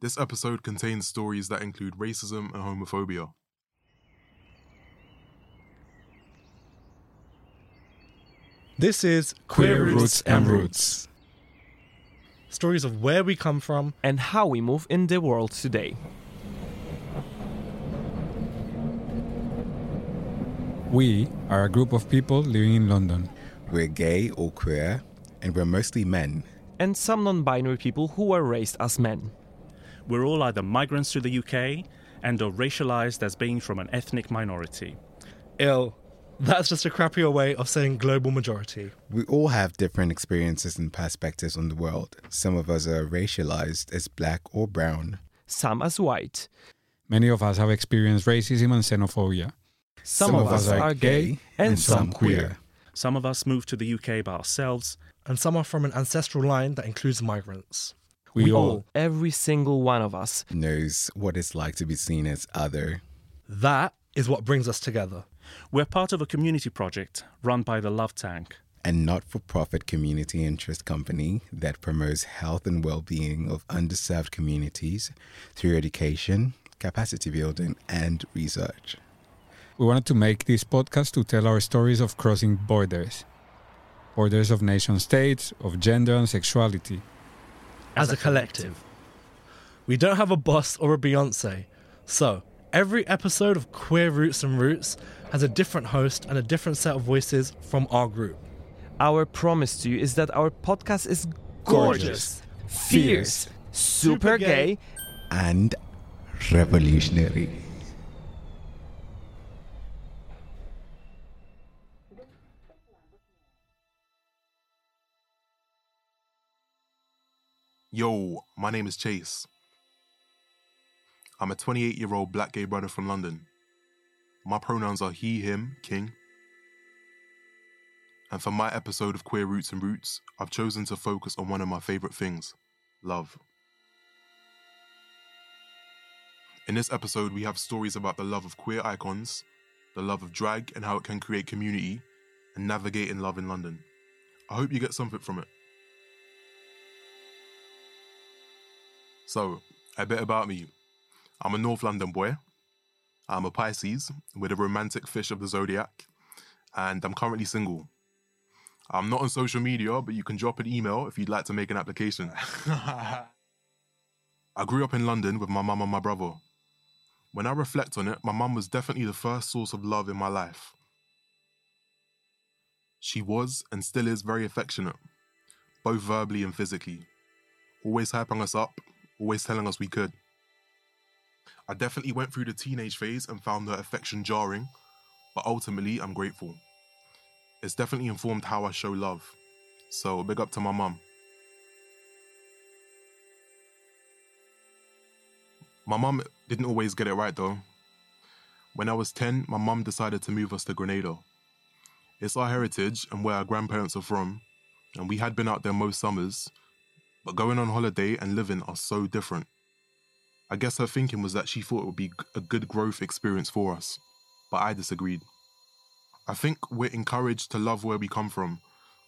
This episode contains stories that include racism and homophobia. This is Queer Roots and Routes. Stories of where we come from and how we move in the world today. We are a group of people living in London. We're gay or queer, and we're mostly men. And some non binary people who were raised as men. We're all either migrants to the UK and are racialized as being from an ethnic minority. Ill. That's just a crappier way of saying global majority. We all have different experiences and perspectives on the world. Some of us are racialized as black or brown, some as white. Many of us have experienced racism and xenophobia. Some, some of, us are, are gay and, and some queer. Some of us moved to the UK by ourselves. And some are from an ancestral line that includes migrants. We, we all, every single one of us, knows what it's like to be seen as other. That is what brings us together. We're part of a community project run by the Love Tank, a not for profit community interest company that promotes health and well being of underserved communities through education, capacity building, and research. We wanted to make this podcast to tell our stories of crossing borders borders of nation states, of gender and sexuality. As, a collective. We don't have a boss or a Beyonce, so every episode of Queer Roots and Routes has a different host and a different set of voices from our group. Our promise to you is that our podcast is gorgeous, fierce, super gay, and revolutionary. Yo, my name is Chase. I'm a 28 year old black gay brother from London. My pronouns are he, him, king. And for my episode of Queer Roots and Routes, I've chosen to focus on one of my favourite things love. In this episode, we have stories about the love of queer icons, the love of drag and how it can create community, and navigating love in London. I hope you get something from it. So, a bit about me. I'm a North London boy. I'm a Pisces with a romantic fish of the zodiac, and I'm currently single. I'm not on social media, but you can drop an email if you'd like to make an application. I grew up in London with my mum and my brother. When I reflect on it, my mum was definitely the first source of love in my life. She was and still is very affectionate, both verbally and physically, always hyping us up always telling us we could. I definitely went through the teenage phase and found her affection jarring, but ultimately I'm grateful. It's definitely informed how I show love, so big up to my mum. My mum didn't always get it right though. When I was 10, my mum decided to move us to Grenada. It's our heritage and where our grandparents are from, and we had been out there most summers, but going on holiday and living are so different. I guess her thinking was that she thought it would be a good growth experience for us, but I disagreed. I think we're encouraged to love where we come from,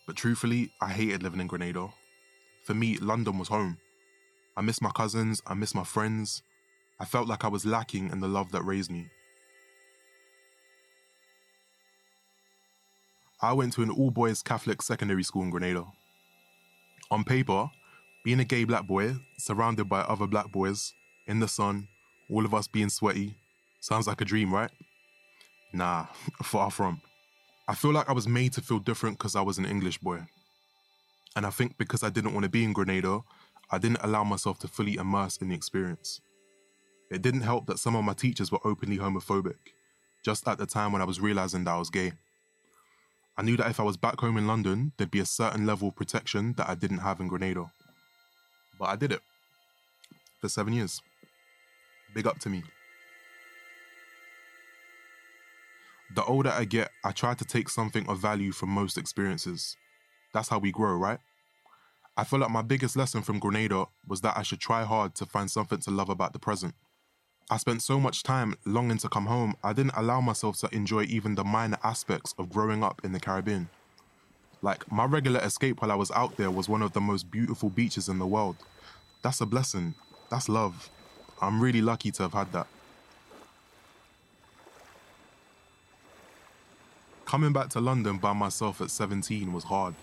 but truthfully, I hated living in Grenada. For me, London was home. I miss my cousins, I miss my friends. I felt like I was lacking in the love that raised me. I went to an all boys Catholic secondary school in Grenada. On paper, being a gay black boy, surrounded by other black boys, in the sun, all of us being sweaty, sounds like a dream, right? Nah, far from. I feel like I was made to feel different because I was an English boy. And I think because I didn't want to be in Grenada, I didn't allow myself to fully immerse in the experience. It didn't help that some of my teachers were openly homophobic, just at the time when I was realizing that I was gay. I knew that if I was back home in London, there'd be a certain level of protection that I didn't have in Grenada. But I did it for seven years. Big up to me. The older I get, I try to take something of value from most experiences. That's how we grow, right? I feel like my biggest lesson from Grenada was that I should try hard to find something to love about the present. I spent so much time longing to come home, I didn't allow myself to enjoy even the minor aspects of growing up in the Caribbean. Like, my regular escape while I was out there was one of the most beautiful beaches in the world. That's a blessing. That's love. I'm really lucky to have had that. Coming back to London by myself at 17 was hard.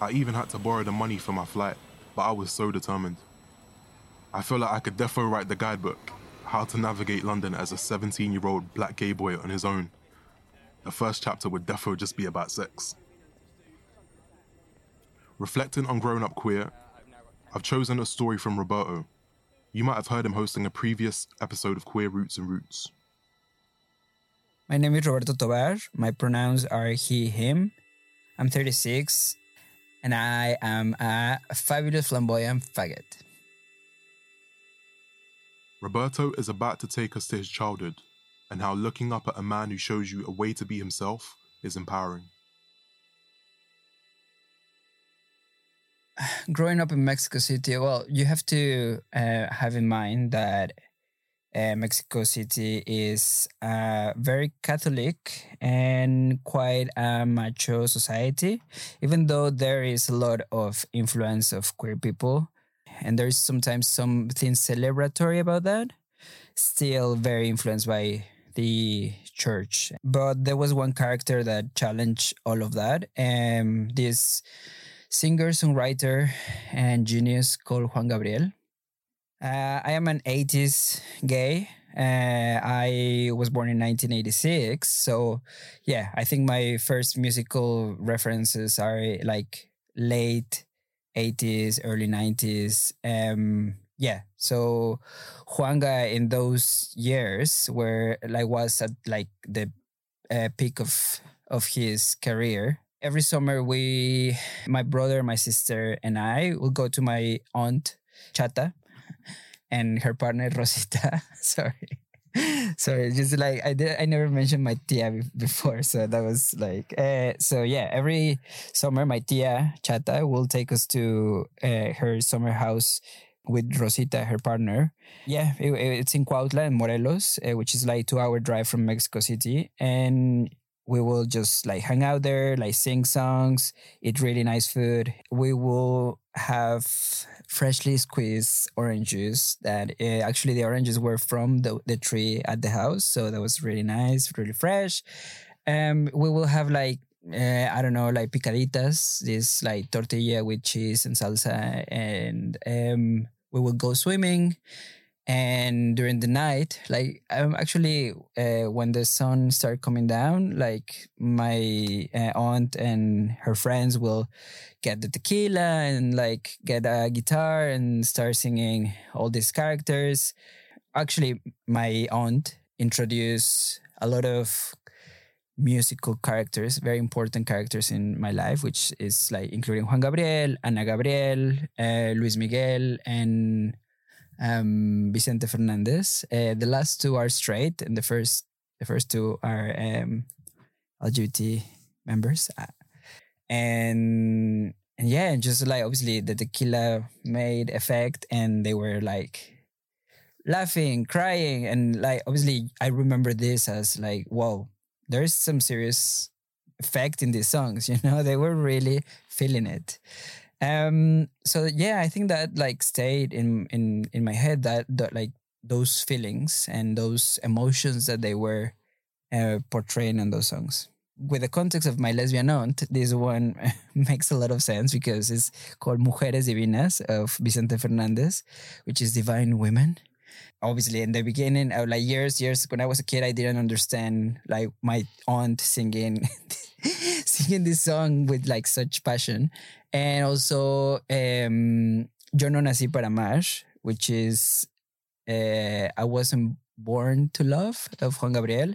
I even had to borrow the money for my flight, but I was so determined. I feel like I could definitely write the guidebook How to Navigate London as a 17 year old black gay boy on his own. The first chapter would definitely just be about sex. Reflecting on growing up queer, I've chosen a story from Roberto. You might have heard him hosting a previous episode of Queer Roots and Routes. My name is Roberto Tobar. My pronouns are he, him. I'm 36 and I am a fabulous flamboyant faggot. Roberto is about to take us to his childhood and how looking up at a man who shows you a way to be himself is empowering. Growing up in Mexico City, well, you have to uh, have in mind that uh, Mexico City is a very Catholic and quite a macho society, even though there is a lot of influence of queer people. And there's sometimes something celebratory about that, still very influenced by the church. But there was one character that challenged all of that. And this singer, songwriter, and genius called Juan Gabriel uh, I am an 80s gay. Uh, I was born in 1986. So, yeah, I think my first musical references are like late 80s, early 90s. Um, yeah, so Juanga in those years where like was at like the uh, peak of of his career. Every summer, we, my brother, my sister, and I will go to my aunt Chata, and her partner Rosita. Sorry. Sorry, just like I did, I never mentioned my tia before, so that was like, uh, so yeah. Every summer, my tia Chata will take us to uh, her summer house with Rosita, her partner. Yeah, it, it's in Cuautla Morelos, uh, which is like two hour drive from Mexico City, and we will just like hang out there, like sing songs, eat really nice food. We will have freshly squeezed orange juice that uh, actually the oranges were from the, the tree at the house. So that was really nice, really fresh. Um, we will have like uh, I don't know, like picaditas, this like tortilla with cheese and salsa, and um, we will go swimming and during the night like i'm actually uh, when the sun started coming down like my uh, aunt and her friends will get the tequila and like get a guitar and start singing all these characters. Actually my aunt introduced a lot of musical characters very important characters in my life which is like including juan gabriel ana gabriel uh, luis miguel and um, Vicente Fernandez. Uh, the last two are straight, and the first the first two are um, LGBT members. Uh, and and yeah, and just like obviously the tequila made effect, and they were like laughing, crying, and like obviously I remember this as like, whoa, there's some serious effect in these songs. You know, they were really feeling it. Um, so yeah, I think that like stayed in in in my head that, that like those feelings and those emotions that they were uh, portraying in those songs. With the context of my lesbian aunt, this one makes a lot of sense because it's called Mujeres Divinas of Vicente Fernandez, which is divine women. Obviously, in the beginning, like years, years when I was a kid, I didn't understand like my aunt singing, singing this song with like such passion and also um, Yo no nací para más, which is uh, I wasn't Born to Love of Juan Gabriel,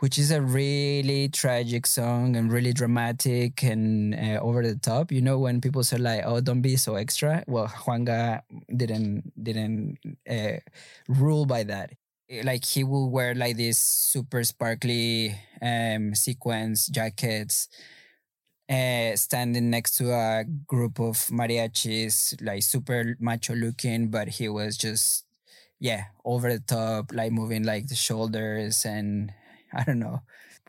which is a really tragic song and really dramatic and uh, over the top. You know, when people say like, "Oh, don't be so extra," well, Juanga didn't didn't uh, rule by that. Like he will wear like these super sparkly um, sequence jackets, uh, standing next to a group of mariachis, like super macho looking, but he was just yeah, over the top, like moving like the shoulders and I don't know,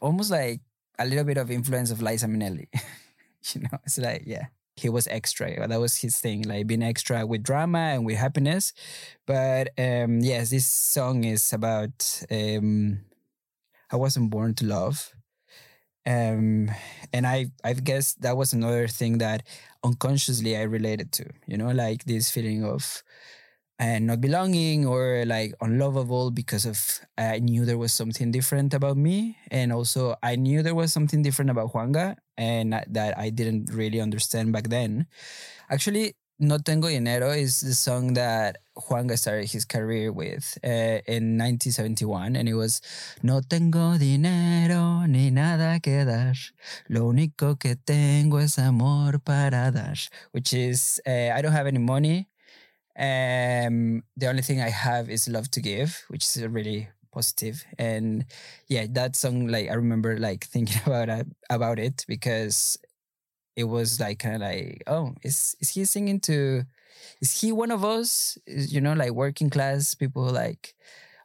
almost like a little bit of influence of Liza Minnelli. you know, it's like, yeah, he was extra. That was his thing, like being extra with drama and with happiness. But um, yes, this song is about um, I wasn't born to love. Um, and I, I guess that was another thing that unconsciously I related to, you know, like this feeling of and not belonging or like unlovable because of I knew there was something different about me and also I knew there was something different about Juanga and that I didn't really understand back then. Actually, No Tengo Dinero is the song that Juanga started his career with uh, in 1971 and it was No tengo dinero ni nada que dar lo único que tengo es amor para dar which is uh, I don't have any money um, the only thing I have is love to give, which is really positive. And yeah, that song, like I remember like thinking about it, about it because it was like kind of like, oh, is is he singing to? Is he one of us? Is, you know, like working class people, like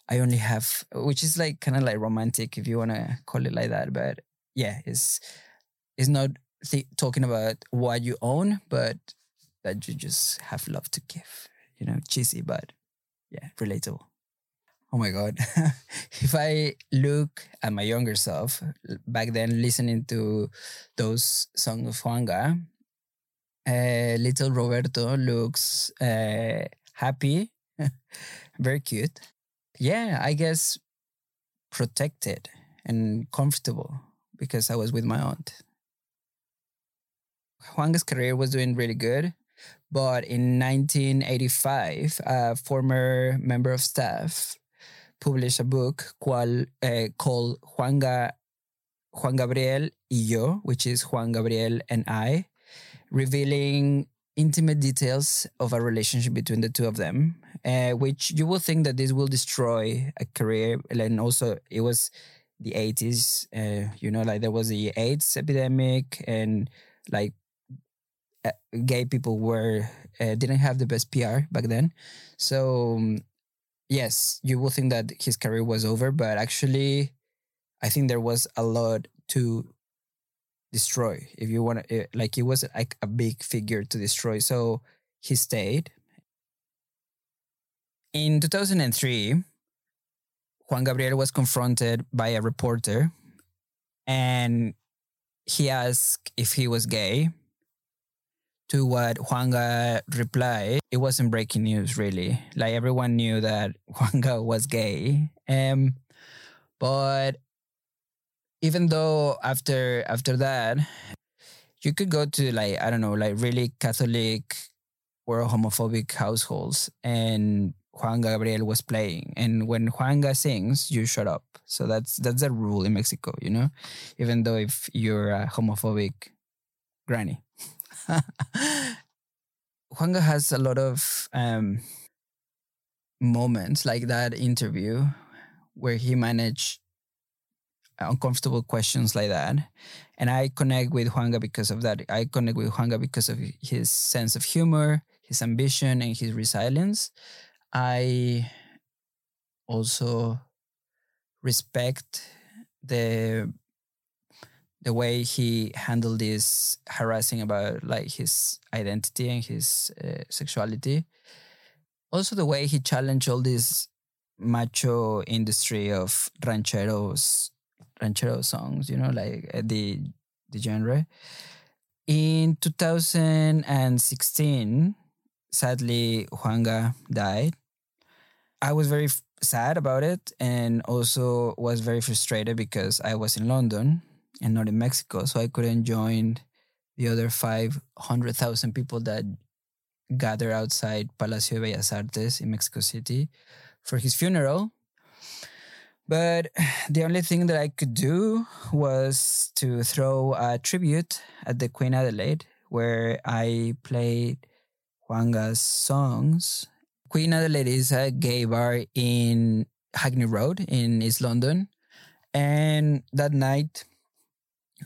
I only have, which is like kind of like romantic if you want to call it like that. But yeah, it's it's not th- talking about what you own, but that you just have love to give you know, cheesy, but yeah, relatable. Oh my God. if I look at my younger self back then, listening to those songs of Juanga, uh, little Roberto looks uh, happy, very cute. Yeah, I guess protected and comfortable because I was with my aunt. Juanga's career was doing really good. But in 1985, a former member of staff published a book cual, uh, called Juan, Ga- Juan Gabriel y yo, which is Juan Gabriel and I, revealing intimate details of a relationship between the two of them, uh, which you will think that this will destroy a career. And also, it was the 80s, uh, you know, like there was the AIDS epidemic and like uh, gay people were didn't have the best PR back then. So um, yes, you will think that his career was over, but actually, I think there was a lot to destroy. If you want to, eh, like, it was like a big figure to destroy. So he stayed. In 2003, Juan Gabriel was confronted by a reporter and he asked if he was gay to what Juanga replied, it wasn't breaking news really. Like everyone knew that Juanga was gay. Um, but even though after after that, you could go to like I don't know, like really Catholic or homophobic households, and Juan Gabriel was playing, and when Juanga sings, you shut up. So that's that's a rule in Mexico, you know. Even though if you're a homophobic granny. Juanga has a lot of um, moments like that interview where he managed uncomfortable questions like that. And I connect with Juanga because of that. I connect with Juanga because of his sense of humor, his ambition, and his resilience. I also respect the the way he handled this harassing about like his identity and his uh, sexuality. Also the way he challenged all this macho industry of rancheros ranchero songs you know like uh, the the genre. In 2016 sadly juanga died. I was very sad about it and also was very frustrated because i was in london and not in Mexico. So I couldn't join the other 500,000 people that gather outside Palacio de Bellas Artes in Mexico City for his funeral. But the only thing that I could do was to throw a tribute at the Queen Adelaide, where I played Juanga's songs. Queen Adelaide is a gay bar in Hackney Road in East London. And that night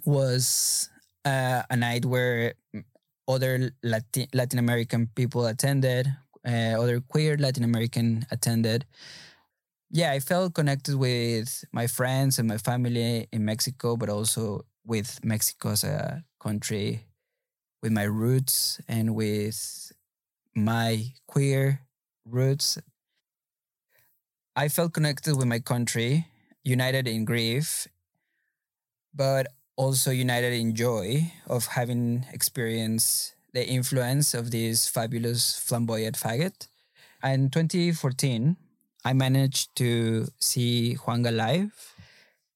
was uh, a night where other Latin, Latin American people attended, uh, other queer Latin American attended. Yeah, I felt connected with my friends and my family in Mexico, but also with Mexico as a country, with my roots and with my queer roots. I felt connected with my country, united in grief, but also united in joy of having experienced the influence of this fabulous flamboyant faggot. In 2014, I managed to see Juanga live.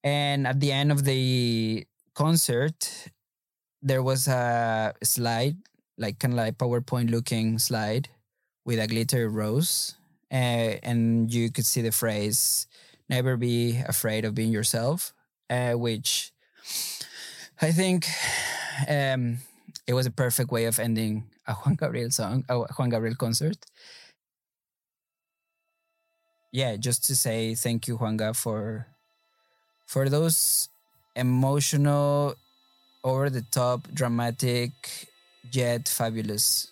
And at the end of the concert, there was a slide, like kind of like PowerPoint looking slide with a glitter rose. Uh, and you could see the phrase, never be afraid of being yourself, uh, which I think um, it was a perfect way of ending a Juan Gabriel song, a Juan Gabriel concert. Yeah, just to say thank you, Juanga, for for those emotional, over the top, dramatic, yet fabulous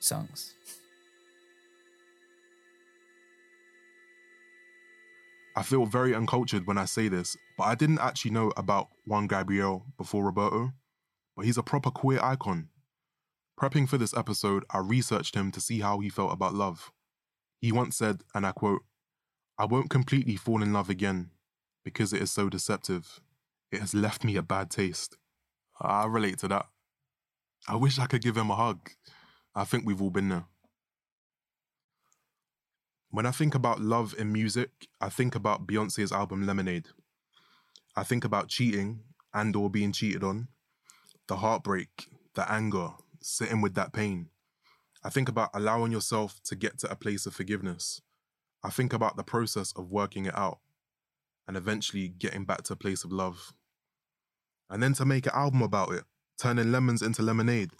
songs. I feel very uncultured when I say this, but I didn't actually know about Juan Gabriel before Roberto, but he's a proper queer icon. Prepping for this episode, I researched him to see how he felt about love. He once said, and I quote, I won't completely fall in love again because it is so deceptive. It has left me a bad taste. I relate to that. I wish I could give him a hug. I think we've all been there. When I think about love in music, I think about Beyonce's album Lemonade. I think about cheating and or being cheated on, the heartbreak, the anger, sitting with that pain. I think about allowing yourself to get to a place of forgiveness. I think about the process of working it out and eventually getting back to a place of love. And then to make an album about it, turning lemons into lemonade.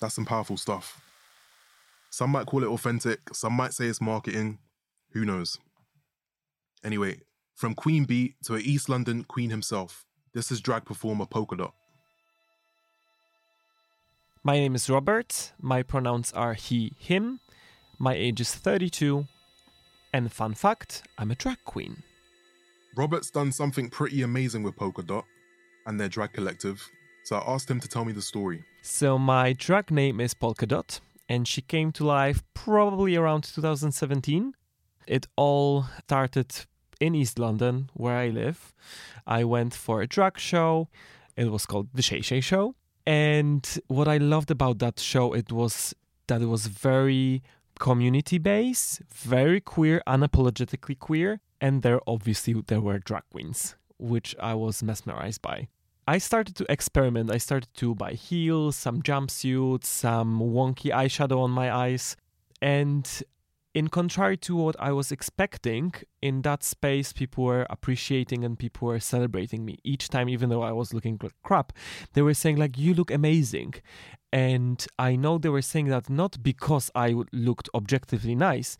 That's some powerful stuff. Some might call it authentic, some might say it's marketing. Who knows? Anyway, from Queen Bee to a East London Queen himself, this is drag performer Polka Dot. My name is Robert. My pronouns are he, him. My age is 32. And fun fact, I'm a drag queen. Robert's done something pretty amazing with Polka Dot and their drag collective, so I asked him to tell me the story. So, my drag name is Polka Dot, and she came to life probably around 2017. It all started in East London, where I live. I went for a drag show. It was called the Shay Shay Show. And what I loved about that show, it was that it was very community based, very queer, unapologetically queer, and there obviously there were drag queens, which I was mesmerized by. I started to experiment. I started to buy heels, some jumpsuits, some wonky eyeshadow on my eyes. And in contrary to what I was expecting, in that space, people were appreciating and people were celebrating me each time, even though I was looking like crap. They were saying, like, you look amazing. And I know they were saying that not because I looked objectively nice,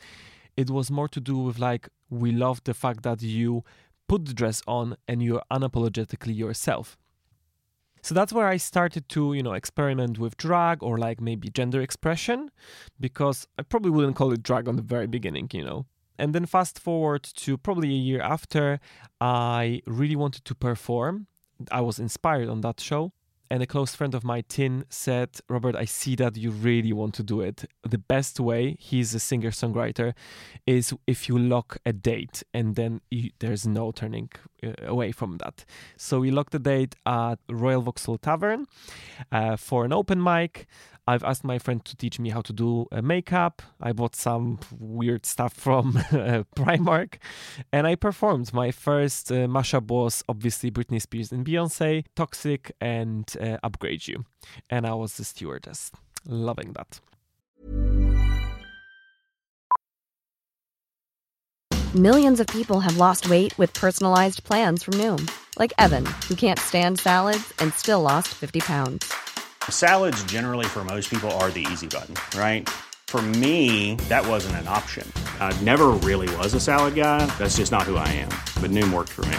it was more to do with, like, we love the fact that you put the dress on and you're unapologetically yourself. So that's where I started to, you know, experiment with drag or like maybe gender expression because I probably wouldn't call it drag on the very beginning, you know. And then fast forward to probably a year after, I really wanted to perform. I was inspired on that show and a close friend of mine, Tin, said, Robert, I see that you really want to do it. The best way, he's a singer songwriter, is if you lock a date and then you, there's no turning uh, away from that. So we locked the date at Royal Vauxhall Tavern uh, for an open mic. I've asked my friend to teach me how to do uh, makeup. I bought some weird stuff from uh, Primark and I performed. My first uh, mashup was obviously Britney Spears and Beyonce, Toxic and uh, Upgrade You. And I was the stewardess. Loving that. Millions of people have lost weight with personalized plans from Noom, like Evan, who can't stand salads and still lost 50 pounds. Salads, generally, for most people, are the easy button, right? For me, that wasn't an option. I never really was a salad guy. That's just not who I am. But Noom worked for me.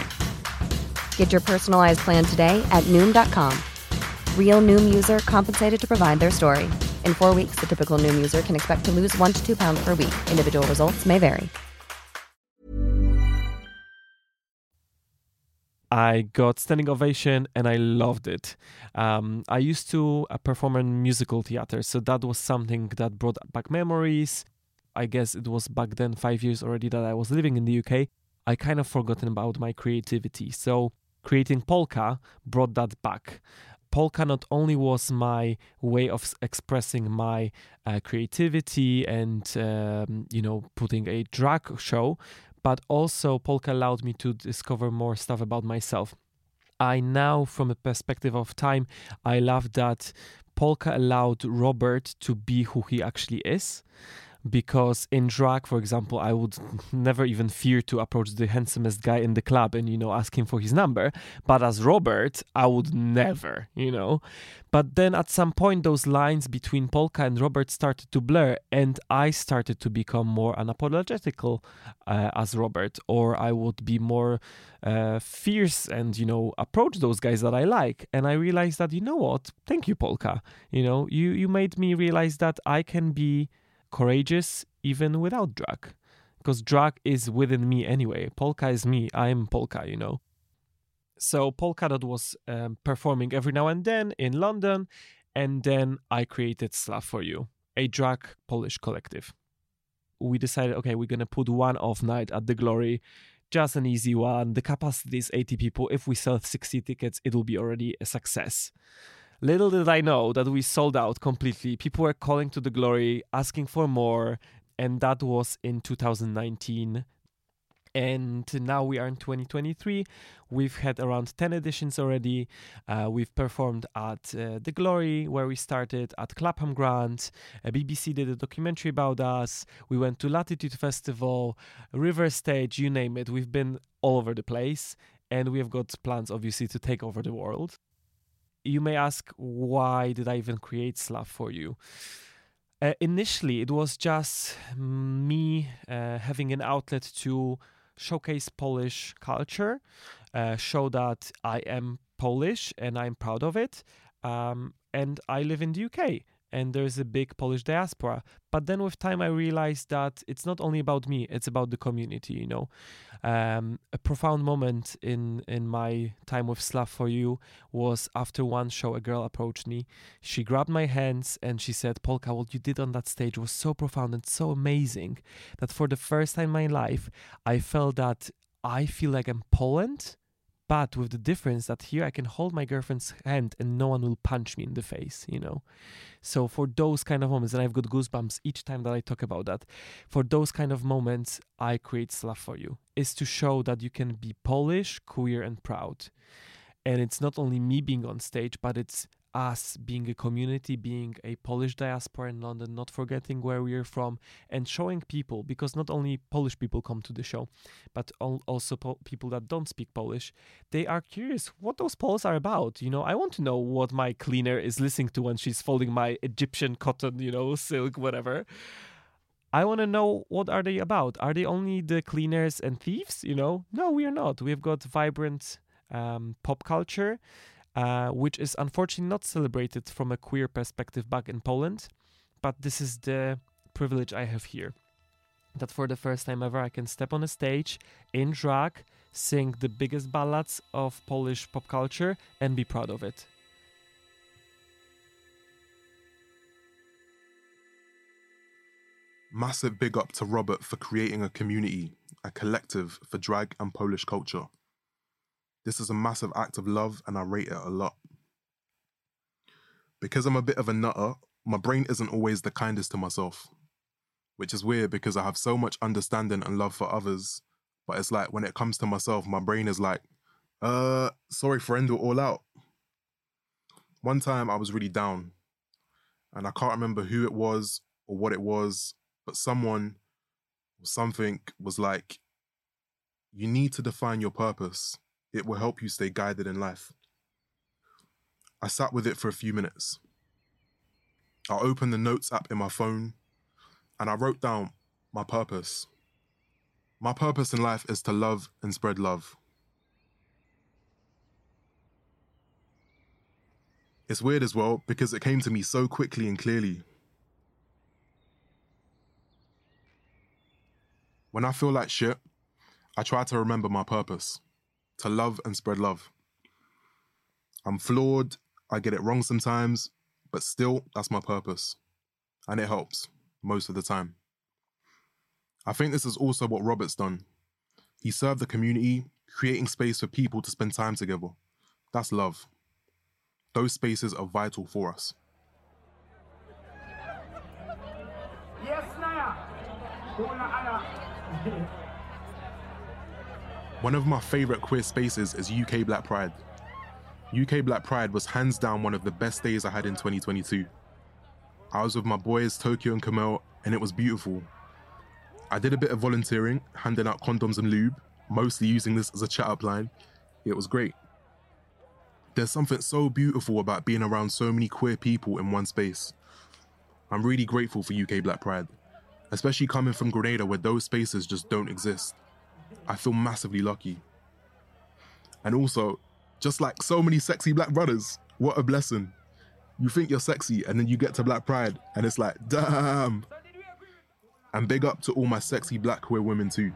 Get your personalized plan today at Noom.com. Real Noom user compensated to provide their story. In four weeks, the typical Noom user can expect to lose one to two pounds per week. Individual results may vary. I got standing ovation and I loved it. Um, I used to uh, perform in musical theater, so that was something that brought back memories. I guess it was back then, five years already, that I was living in the UK. I kind of forgotten about my creativity. So creating polka brought that back. Polka not only was my way of expressing my uh, creativity and um, you know putting a drag show, but also polka allowed me to discover more stuff about myself. I now, from a perspective of time, I love that polka allowed Robert to be who he actually is because in drag for example i would never even fear to approach the handsomest guy in the club and you know ask him for his number. But as robert i would never you know. But then at some point those lines between polka and robert started to blur and i started to become more unapologetical uh, as robert or i would be more uh, fierce and you know approach those guys that i like. And i realized that you know what? Thank you polka. You know you you made me realize that i can be courageous even without drag because drag is within me anyway. Polka is me. I'm polka you know? So polka dot was um, performing every now and then in london and then i created Slav4U a drag polish collective. We decided okay we're gonna put one off night at the glory just an easy one. The capacity is 80 people. If we sell 60 tickets it will be already a success Little did I know that we sold out completely. People were calling to the glory, asking for more, and that was in 2019. And now we are in 2023. We've had around 10 editions already. Uh, we've performed at uh, The Glory, where we started, at Clapham Grand. Uh, BBC did a documentary about us. We went to Latitude Festival, River Stage, you name it. We've been all over the place. And we have got plans, obviously, to take over the world you may ask, why did I even create Slav4U? Uh, initially, it was just me uh, having an outlet to showcase Polish culture, uh, show that I am Polish and I'm proud of it. Um, and I live in the UK and there's a big Polish diaspora. But then with time, I realized that it's not only about me; it's about the community. You know, um, a profound moment in in my time with Slav4U was after one show. A girl approached me. She grabbed my hands and she said, "Polka, what you did on that stage was so profound and so amazing that for the first time in my life, I felt that I feel like I'm Poland." But with the difference that here I can hold my girlfriend's hand and no one will punch me in the face, you know. So for those kind of moments, and I've got goosebumps each time that I talk about that. For those kind of moments, I create Slav4U. Is to show that you can be Polish, queer, and proud. And it's not only me being on stage, but it's us being a community, being a Polish diaspora in London, not forgetting where we are from, and showing people because not only Polish people come to the show, but also po- people that don't speak Polish. They are curious what those Poles are about. You know, I want to know what my cleaner is listening to when she's folding my Egyptian cotton, you know, silk, whatever. I want to know what are they about? Are they only the cleaners and thieves? You know, no, we are not. We've got vibrant um, pop culture uh, which is unfortunately not celebrated from a queer perspective back in Poland. But this is the privilege I have here. That for the first time ever, I can step on a stage in drag, sing the biggest ballads of Polish pop culture, and be proud of it. Massive big up to Robert for creating a community, a collective for drag and Polish culture. This is a massive act of love and I rate it a lot. Because I'm a bit of a nutter, my brain isn't always the kindest to myself, which is weird because I have so much understanding and love for others. But it's like when it comes to myself, my brain is like, uh, sorry, friend, we're all out. One time I was really down and I can't remember who it was or what it was, but someone or something was like, You need to define your purpose. It will help you stay guided in life. I sat with it for a few minutes. I opened the notes app in my phone and I wrote down my purpose. My purpose in life is to love and spread love. It's weird as well because it came to me so quickly and clearly. When I feel like shit, I try to remember my purpose to love and spread love. I'm flawed, I get it wrong sometimes, but still, that's my purpose. And it helps most of the time. I think this is also what Robert's done. He served the community, creating space for people to spend time together. That's love. Those spaces are vital for us. Yes, Naya. One of my favourite queer spaces is UK Black Pride. UK Black Pride was hands down one of the best days I had in 2022. I was with my boys Tokyo and Kamel, and it was beautiful. I did a bit of volunteering, handing out condoms and lube, mostly using this as a chat up line. It was great. There's something so beautiful about being around so many queer people in one space. I'm really grateful for UK Black Pride, especially coming from Grenada where those spaces just don't exist. I feel massively lucky. And also, just like so many sexy black brothers, what a blessing. You think you're sexy and then you get to Black Pride and it's like, damn. And big up to all my sexy black queer women too.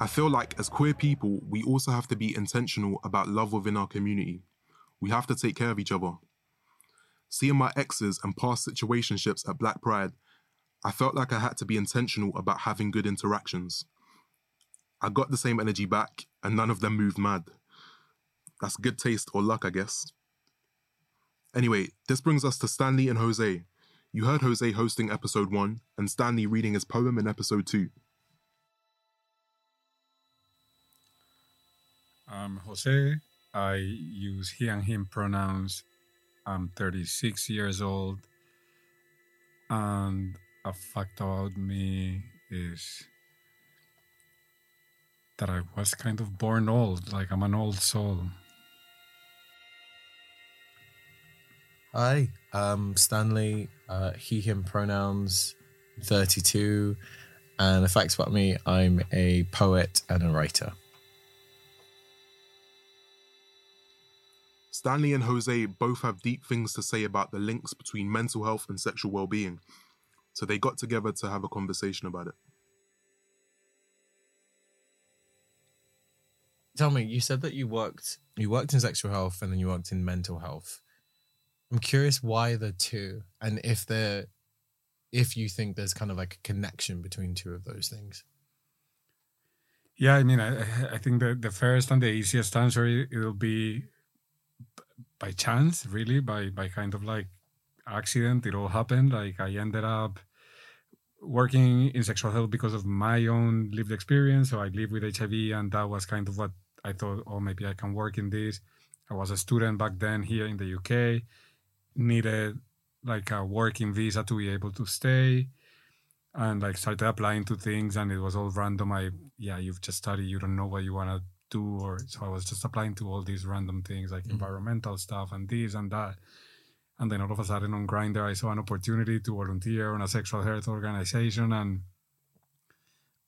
I feel like as queer people, we also have to be intentional about love within our community. We have to take care of each other. Seeing my exes and past situationships at Black Pride, I felt like I had to be intentional about having good interactions. I got the same energy back, and none of them moved mad. That's good taste or luck, I guess. Anyway, this brings us to Stanley and Jose. You heard Jose hosting episode 1 and Stanley reading his poem in episode 2. I'm Jose. I use he and him pronouns. I'm 36 years old. And a fact about me is that I was kind of born old, like I'm an old soul. Hi, um, Stanley. Uh, he, him pronouns, 32. And the facts about me I'm a poet and a writer. Stanley and Jose both have deep things to say about the links between mental health and sexual well being, so they got together to have a conversation about it. Tell me, you said that you worked you worked in sexual health and then you worked in mental health. I'm curious why the two and if they're if you think there's kind of like a connection between two of those things. Yeah, I mean, I, I think the, the first and the easiest answer it- it'll be by chance, really, by by kind of like accident. It all happened. Like I ended up working in sexual health because of my own lived experience. So I live with HIV, and that was kind of what I thought. Oh, maybe I can work in this. I was a student back then here in the UK. Needed like a working visa to be able to stay and like started applying to things and it was all random i yeah you've just studied you don't know what you want to do or so i was just applying to all these random things like mm. environmental stuff and this and that and then all of a sudden on Grindr i saw an opportunity to volunteer on a sexual health organization and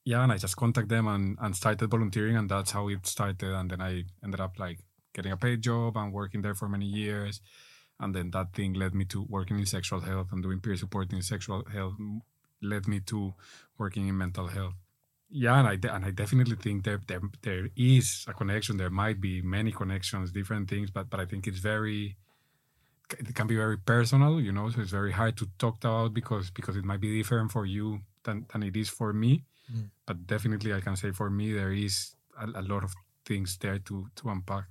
yeah and i just contacted them and, and started volunteering and that's how it started. And then i ended up like getting a paid job and working there for many years. And then that thing led me to working in sexual health and doing peer support in sexual health led me to working in mental health. Yeah and i de- and i definitely think there, there there is a connection. There might be many connections different things but but i think it's very it can be very personal you know so it's very hard to talk about because because it might be different for you than than it is for me Mm. but definitely i can say for me there is a, a lot of things there to to unpack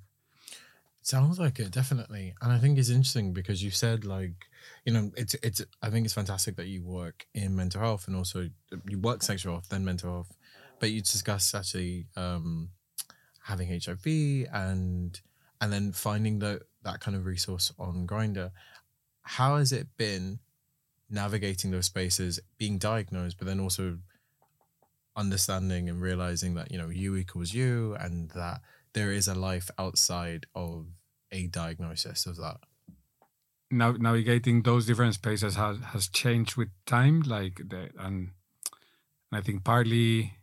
Sounds like it, definitely. And I think it's interesting because you said like, you know, it's it's I think it's fantastic that you work in mental health and also you work sexual health, then mental health. But you discussed actually um having HIV and and then finding that that kind of resource on Grindr. How has it been navigating those spaces, being diagnosed, but then also understanding and realizing that you know you equals you, and that there is a life outside of a diagnosis of that. Now, navigating those different spaces has has changed with time, like the and I think partly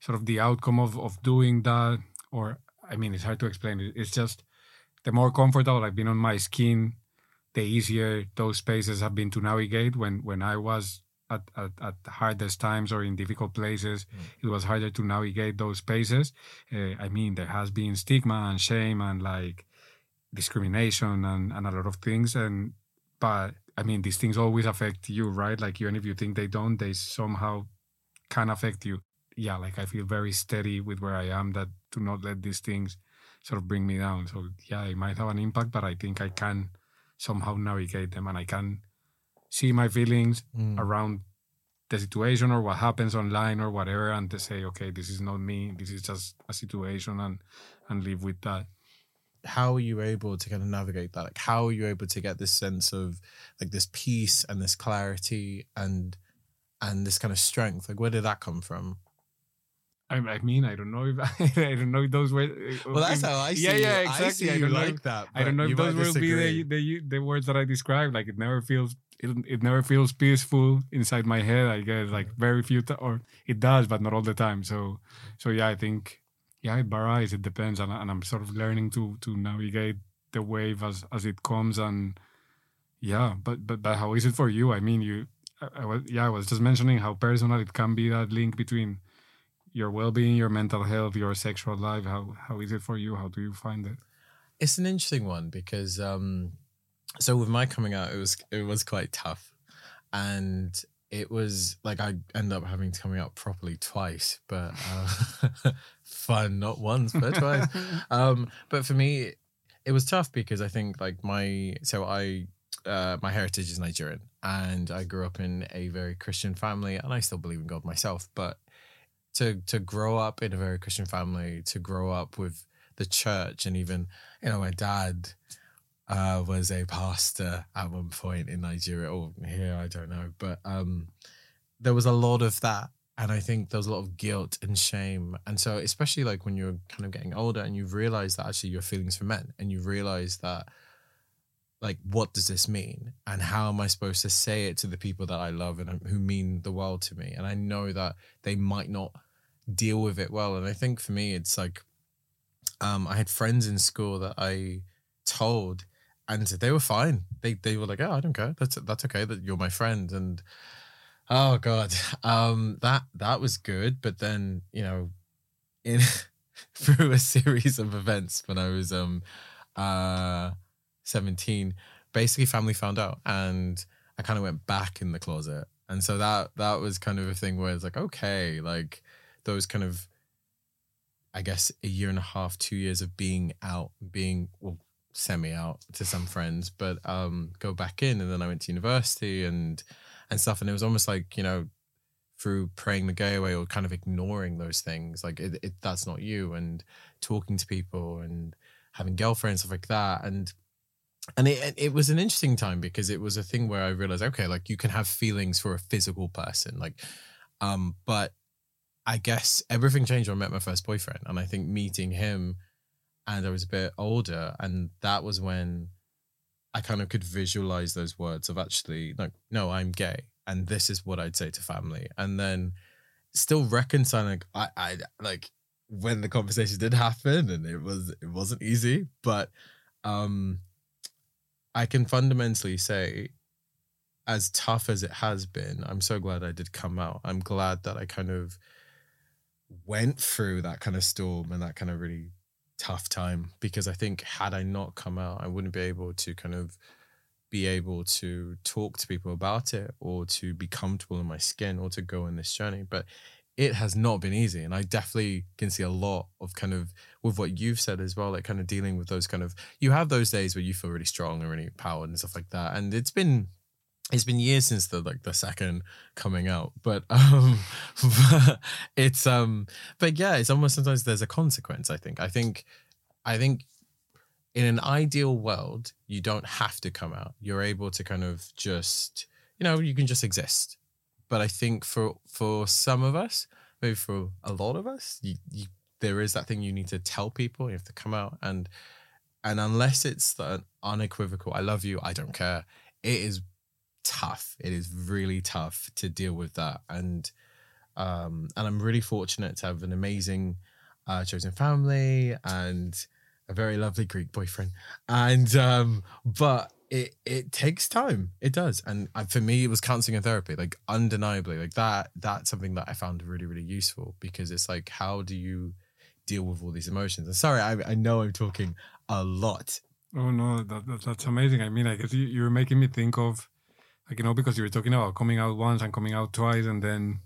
sort of the outcome of of doing that, or I mean, it's hard to explain. It, it's just the more comfortable I've been on my skin, the easier those spaces have been to navigate. When when I was at, at, at hardest times or in difficult places, mm. it was harder to navigate those spaces. Uh, I mean, there has been stigma and shame and like discrimination and, and a lot of things. And but I mean, these things always affect you, right? Like even if you think they don't, they somehow can affect you. Yeah, like I feel very steady with where I am. That to not let these things sort of bring me down. So yeah, it might have an impact, but I think I can somehow navigate them and I can see my feelings mm. around the situation or what happens online or whatever and to say okay this is not me. This is just a situation and and live with that. How are you able to kind of navigate that? Like how are you able to get this sense of like this peace and this clarity and and this kind of strength? Like where did that come from I, I mean, I don't know if I don't know if those were. Uh, well, that's how I see. It. Yeah, yeah, exactly. I, I don't like if, that. I don't know if those will be the, the the words that I describe. Like it never feels it, it never feels peaceful inside my head. I guess like very few t- or it does, but not all the time. So so yeah, I think yeah, it varies. It depends, and, and I'm sort of learning to to navigate the wave as as it comes. And yeah, but but but how is it for you? I mean, you. I, I was yeah, I was just mentioning how personal it can be that link between your well-being, your mental health, your sexual life. How how is it for you? How do you find it? It's an interesting one because um, so with my coming out, it was it was quite tough, and it was like I end up having to coming out properly twice, but uh, fun, not once but twice. um, but for me, it was tough because I think like my so I uh, my heritage is Nigerian, and I grew up in a very Christian family, and I still believe in God myself, but to to grow up in a very Christian family, to grow up with the church, and even you know my dad uh, was a pastor at one point in Nigeria. Or here, I don't know, but um, there was a lot of that, and I think there was a lot of guilt and shame, and so especially like when you're kind of getting older and you realize that actually your feelings for men, and you realize that like what does this mean? And how am i supposed to say it to the people that i love and who mean the world to me? And i know that they might not deal with it well. And i think for me it's like um, i had friends in school that i told and they were fine. They they were like oh i don't care. That's that's okay that you're my friend. And oh god um that that was good. But then you know in through a series of events when i was um uh 17 basically family found out and i kind of went back in the closet. And so that that was kind of a thing where it's like okay like those kind of i guess a year and a half two years of being out being well semi out to some friends but um go back in and then i went to university and and stuff. And it was almost like you know through praying the gay away or kind of ignoring those things like it, it, that's not you and talking to people and having girlfriends stuff like that. And and it it was an interesting time because it was a thing where I realized, okay, like you can have feelings for a physical person, like, um, but I guess everything changed when I met my first boyfriend, and I think meeting him, and I was a bit older, and that was when I kind of could visualize those words of actually like, no, I'm gay, and this is what I'd say to family, and then still reconciling. I, I like when the conversation did happen, and it was it wasn't easy, but um I can fundamentally say, as tough as it has been, I'm so glad I did come out. I'm glad that I kind of went through that kind of storm and that kind of really tough time because I think had I not come out, I wouldn't be able to kind of be able to talk to people about it or to be comfortable in my skin or to go on this journey. But it has not been easy. And I definitely can see a lot of kind of with what you've said as well, like kind of dealing with those kind of you have those days where you feel really strong and really empowered and stuff like that. And it's been it's been years since the like the second coming out. But um but it's um but yeah, it's almost sometimes there's a consequence, I think. I think I think in an ideal world, you don't have to come out. You're able to kind of just you know, you can just exist. But I think for for some of us, maybe for a lot of us, you, you there is that thing you need to tell people. You have to come out and and unless it's the unequivocal, I love you, I don't care. It is tough. It is really tough to deal with that. And um and I'm really fortunate to have an amazing uh chosen family and a very lovely Greek boyfriend. And um but it it takes time. It does. And uh, for me it was counseling and therapy, like undeniably. Like that that's something that I found really, really useful because it's like how do you deal with all these emotions? And sorry, I I know I'm talking a lot. Oh no, that, that that's amazing. I mean, I guess you, you're making me think of, like you know, because you were talking about coming out once and coming out twice, and then,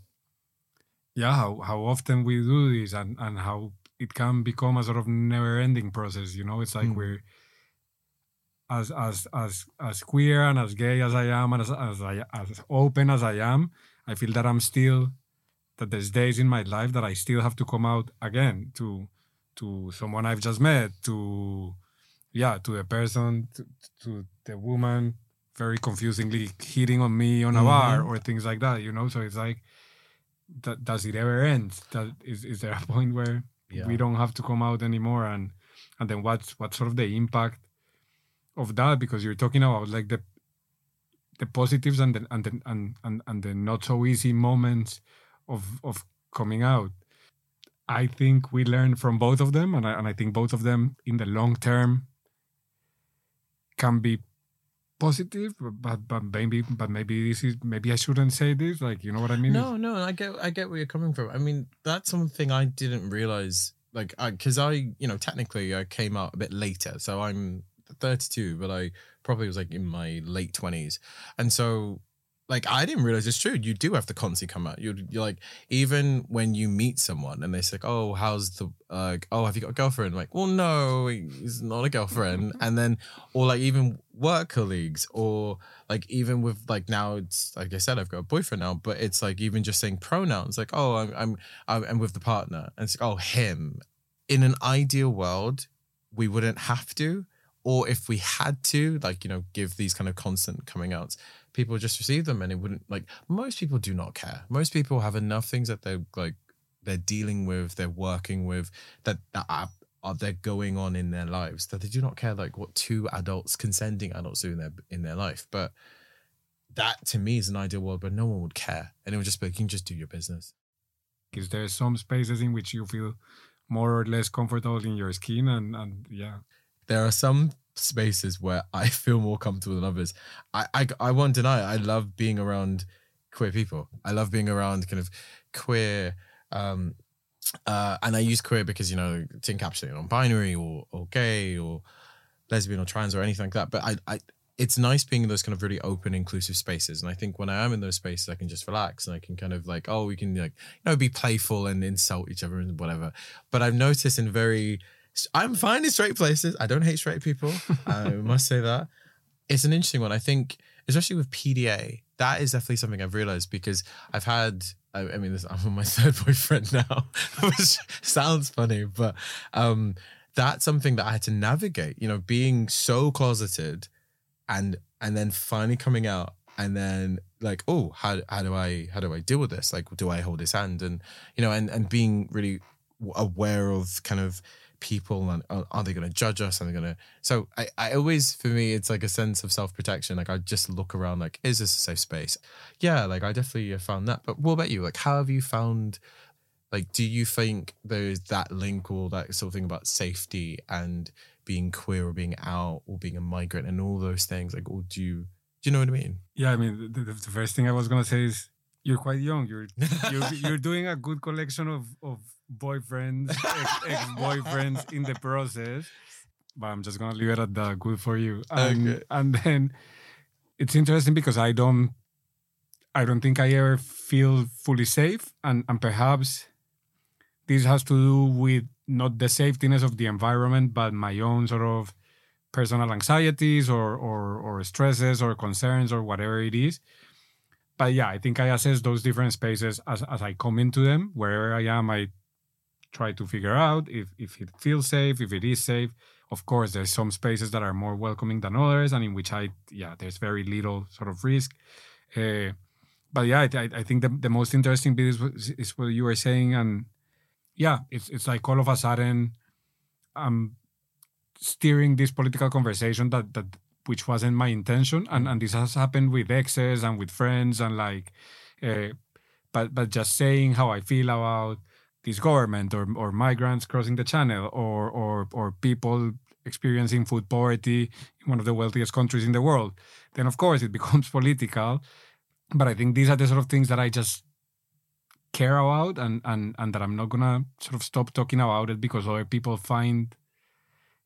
yeah, how how often we do this, and and how it can become a sort of never-ending process. You know, it's like Mm. we're as as as as queer and as gay as I am, and as as I as open as I am, I feel that I'm still that there's days in my life that I still have to come out again to to someone I've just met, to yeah, to a person, to, to the woman, very confusingly hitting on me on a bar Mhm. or things like that, you know. So it's like, that, does it ever end? That is, is there a point where Yeah. we don't have to come out anymore? And and then what's what sort of the impact of that? Because you're talking about like the the positives and the and the, and, and and the not so easy moments of of coming out. I think we learn from both of them, and I, and I think both of them in the long term can be positive, but but maybe but maybe this is maybe I shouldn't say this. Like you know what I mean? No, no, I get, I get where you're coming from. I mean, that's something I didn't realize, like, because I, you know, technically I came out a bit later, so I'm 32, but I probably was like in my late 20s, and so, like, I didn't realize it's true. You do have to constantly come out. You're, you're like, even when you meet someone and they say, like, "Oh, how's the, uh, oh, have you got a girlfriend?" like, well, no, he's not a girlfriend, and then, or like even work colleagues, or like even with like now it's like I said I've got a boyfriend now, but it's like even just saying pronouns like oh I'm I'm I'm, I'm with the partner and it's like oh him. In an ideal world, we wouldn't have to, or if we had to, like you know, give these kind of constant coming outs, people just receive them and it wouldn't like most people do not care. Most people have enough things that they're like they're dealing with, they're working with that that are, are they're going on in their lives that they do not care like what two adults consenting adults do in their in their life but that to me is an ideal world where no one would care and it would just be like, you can just do your business Is there some spaces in which you feel more or less comfortable in your skin? And and yeah, there are some spaces where I feel more comfortable than others. I, I I won't deny it. I love being around queer people. I love being around kind of queer um uh and I use queer because you know to encapsulate non-binary or or gay or lesbian or trans or anything like that. But I I it's nice being in those kind of really open, inclusive spaces. And I think when I am in those spaces, I can just relax and I can kind of like, oh, we can like, you know, be playful and insult each other and whatever. But I've noticed in very, I'm fine in straight places. I don't hate straight people. I must say that. It's an interesting one. I think, especially with PDA, that is definitely something I've realized because I've had, I, I mean, this, I'm on my third boyfriend now, which sounds funny, but um, that's something that I had to navigate, you know, being so closeted and and then finally coming out and then like oh how how do i how do i deal with this like do i hold his hand and you know and and being really aware of kind of people and are, are they going to judge us? Are they going to so i i always for me it's like a sense of self-protection. Like i just look around like is this a safe space? Yeah like i definitely have found that. But what about you? Like how have you found like do you think there's that link or that sort of thing about safety and being queer or being out or being a migrant and all those things? Like or do you do you know what i mean? Yeah. I mean, the, the, first thing I was gonna say is you're quite young. You're you're, you're doing a good collection of of boyfriends, ex boyfriends in the process. But I'm just gonna leave it at that. Good for you. And, Okay. and then it's interesting because I don't I don't think I ever feel fully safe, and and perhaps this has to do with not the safetiness of the environment, but my own sort of personal anxieties or or or stresses or concerns or whatever it is. But yeah, I think I assess those different spaces as as I come into them. Wherever I am, I try to figure out if if it feels safe, if it is safe. Of course, there's some spaces that are more welcoming than others, and in which I yeah, there's very little sort of risk. Uh, but yeah, I, I- think the, the most interesting bit is, what- is what you were saying, and yeah, it's it's like all of a sudden, I'm steering this political conversation that that which wasn't my intention, and and this has happened with exes and with friends, and like, uh, but but just saying how I feel about this government or or migrants crossing the channel or or or people experiencing food poverty in one of the wealthiest countries in the world, then of course it becomes political. But I think these are the sort of things that I just care about and and and that I'm not gonna sort of stop talking about it because other people find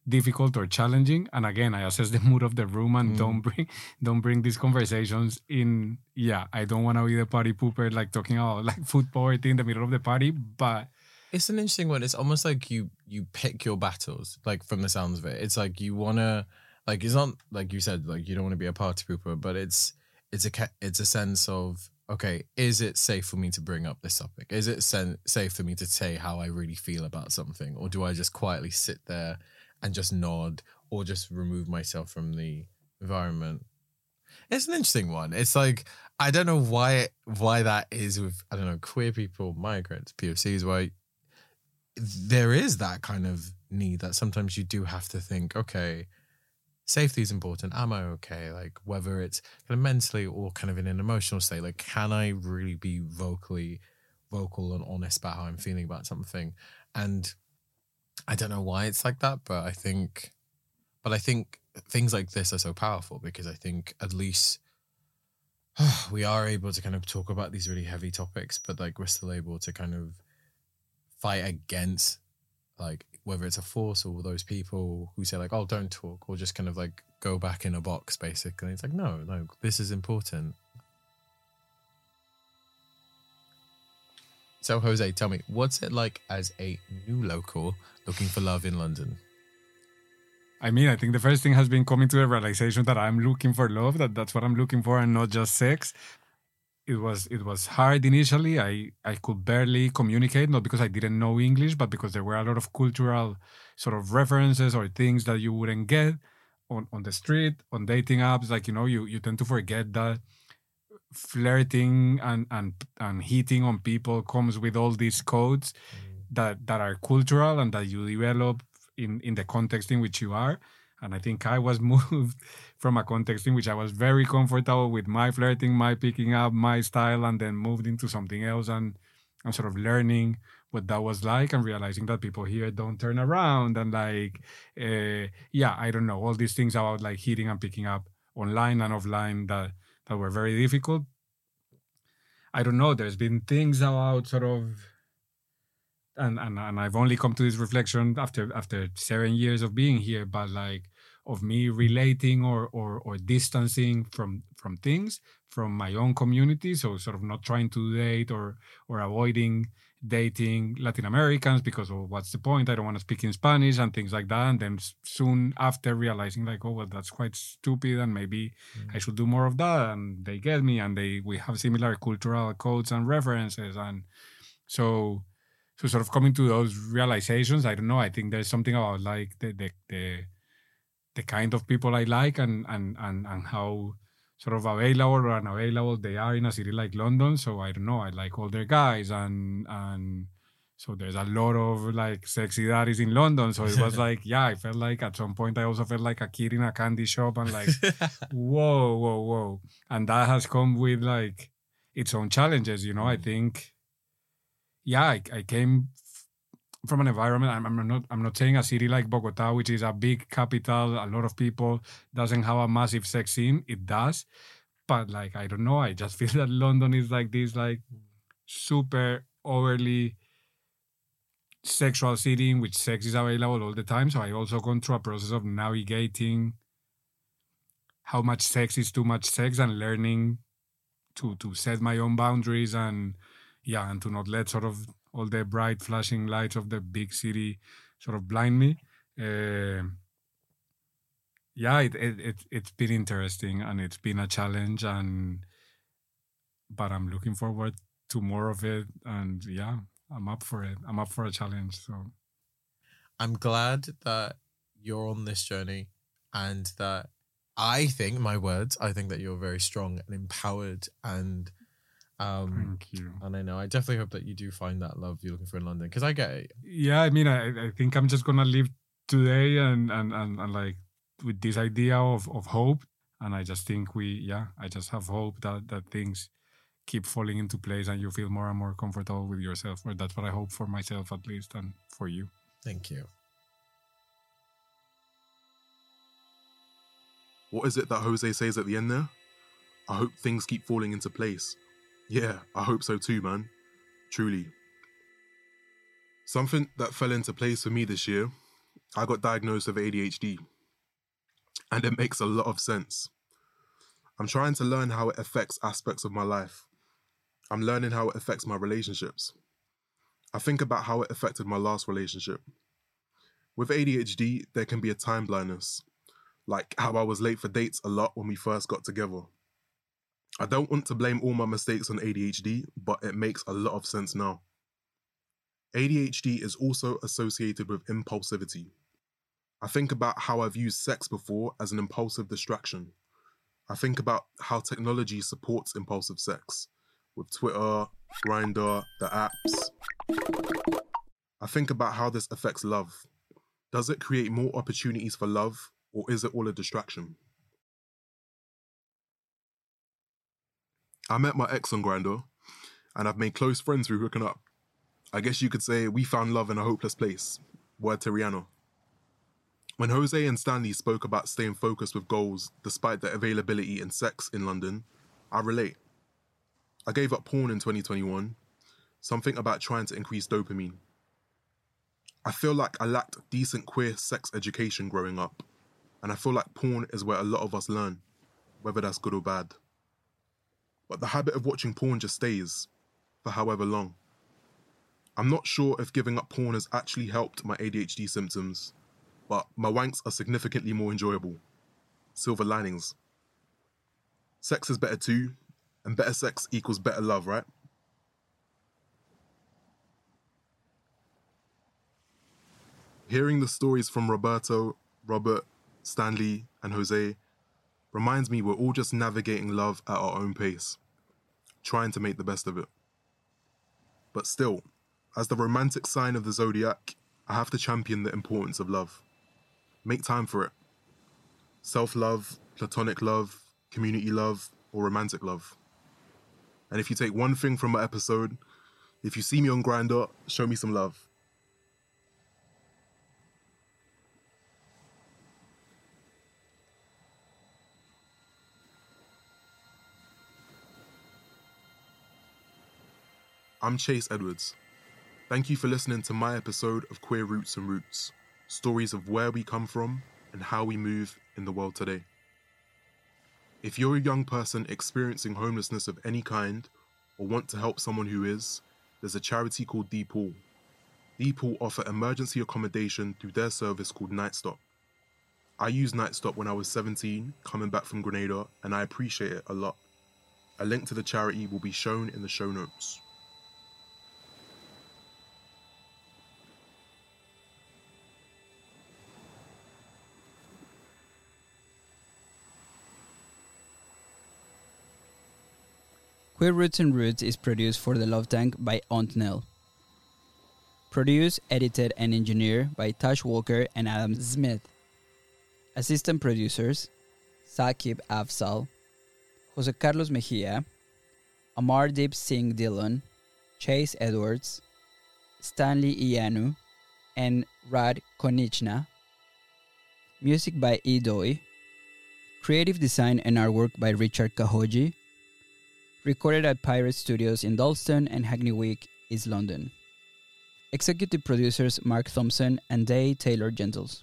difficult or challenging. And again, I assess the mood of the room and don't mm. bring don't bring these conversations in. Yeah, I don't want to be the party pooper like talking about like food poverty in the middle of the party, but It's an interesting one. It's almost like you you pick your battles, like from the sounds of it. It's like you wanna like it's not like you said, like you don't want to be a party pooper, but it's it's a it's a sense of okay, is it safe for me to bring up this topic? Is it sen- safe for me to say how I really feel about something, or do I just quietly sit there and just nod, or just remove myself from the environment? It's an interesting one. It's like I don't know why why that is with I don't know queer people, migrants, POCs. Why there is that kind of need that sometimes you do have to think, okay, safety is important. Am I okay? Like whether it's kind of mentally or kind of in an emotional state, like can I really be vocally vocal and honest about how I'm feeling about something? And I don't know why it's like that, but I think but I think things like this are so powerful because I think at least we are able to kind of talk about these really heavy topics, but like we're still able to kind of fight against like whether it's a force or those people who say like oh don't talk or just kind of like go back in a box basically. It's like no no this is important so jose tell me what's it like as a new local looking for love in london I mean, I think the first thing has been coming to the realization that I'm looking for love, that that's what I'm looking for and not just sex. It was it was hard initially. I I could barely communicate, not because I didn't know English, but because there were a lot of cultural sort of references or things that you wouldn't get on, on the street, on dating apps. Like, you know, you, you tend to forget that flirting and, and and hitting on people comes with all these codes that that are cultural and that you develop in in the context in which you are. And i think i was moved from a context in which i was very comfortable with my flirting my picking up my style and then moved into something else and i'm sort of learning what that was like and realizing that people here don't turn around and like uh, yeah i don't know all these things about like hitting and picking up online and offline that that were very difficult i don't know there's been things about sort of and, and and I've only come to this reflection after after seven years of being here, but like of me relating or or or distancing from from things from my own community. So sort of not trying to date or or avoiding dating Latin Americans because of what's the point? I don't want to speak in Spanish and things like that. And then soon after realizing like, oh well, that's quite stupid, and maybe I mm. should do more of that. And they get me, and they we have similar cultural codes and references, and so so sort of coming to those realizations i don't know i think there's something about like the the the, the kind of people i like and and and and how sort of available or unavailable they are in a city like london so i don't know i like older guys and and so there's a lot of like sexy daddies in london so it was like yeah i felt like at some point i also felt like a kid in a candy shop and like whoa whoa whoa. And that has come with like its own challenges you know i mm. think yeah, I, I came from an environment. I'm, I'm not. I'm not saying a city like Bogota, which is a big capital. A lot of people doesn't have a massive sex scene. It does, but like I don't know. I just feel that London is like this, like super overly sexual city in which sex is available all the time. So I also gone through a process of navigating how much sex is too much sex and learning to to set my own boundaries and yeah, and to not let sort of all the bright flashing lights of the big city sort of blind me. Uh, yeah, it, it it it's been interesting and it's been a challenge, and but I'm looking forward to more of it, and yeah, I'm up for it. I'm up for a challenge. So i'm glad that you're on this journey and that I think my words. I think that you're very strong and empowered, and um, Thank you. and I know I definitely hope that you do find that love you're looking for in London because I get it. Yeah, I mean, I, I think I'm just gonna live today and and and, and like with this idea of of hope, and I just think we, yeah, I just have hope that that things keep falling into place and you feel more and more comfortable with yourself, or that's what I hope for myself at least, and for you. Thank you. What is it that Jose says at the end there? I hope things keep falling into place. Yeah, I hope so too, man. Truly. Something that fell into place for me this year, I got diagnosed with ADHD. And it makes a lot of sense. I'm trying to learn how it affects aspects of my life. I'm learning how it affects my relationships. I think about how it affected my last relationship. With ADHD, there can be a time blindness, like how I was late for dates a lot when we first got together. I don't want to blame all my mistakes on ADHD, but it makes a lot of sense now. ADHD is also associated with impulsivity. I think about how I've used sex before as an impulsive distraction. I think about how technology supports impulsive sex with Twitter, Grindr, the apps. I think about how this affects love. Does it create more opportunities for love, or is it all a distraction? I met my ex on Grindr, and I've made close friends through hooking up. I guess you could say we found love in a hopeless place. Word to Rihanna. When Jose and Stanley spoke about staying focused with goals despite the availability and sex in London, I relate. I gave up porn in 2021, something about trying to increase dopamine. I feel like I lacked decent queer sex education growing up, and I feel like porn is where a lot of us learn, whether that's good or bad. But the habit of watching porn just stays, for however long. I'm not sure if giving up porn has actually helped my ADHD symptoms, but my wanks are significantly more enjoyable. Silver linings. Sex is better too, and better sex equals better love, right? Hearing the stories from Roberto, Robert, Stanley, and Jose reminds me we're all just navigating love at our own pace, trying to make the best of it. But still, as the romantic sign of the zodiac, I have to champion the importance of love. Make time for it. Self love, platonic love, community love, or romantic love. And if you take one thing from my episode, if you see me on Grindr, show me some love. I'm Chase Edwards. Thank you for listening to my episode of Queer Roots and Routes stories of where we come from and how we move in the world today. If you're a young person experiencing homelessness of any kind or want to help someone who is, there's a charity called DEPAUL. DEPAUL offer emergency accommodation through their service called Nightstop. I used Nightstop when I was 17, coming back from Grenada, and I appreciate it a lot. A link to the charity will be shown in the show notes. Queer Roots and Routes is produced for the Love Tank by Aunt Nell. Produced, edited, and engineered by Tash Walker and Adam Zmith. Assistant producers Saaqib Afzal, Jose Carlos Mejia, Amardeep Singh Dhillon, Chase Edwards, Stanley Iyanu, and Rad Konieczny. Music by E. Doi. Creative design and artwork by Richard Kahwagi. Recorded at Pirate Studios in Dalston and Hackney Wick, East London. Executive producers Marc Thompson and Dale Taylor-Gentles.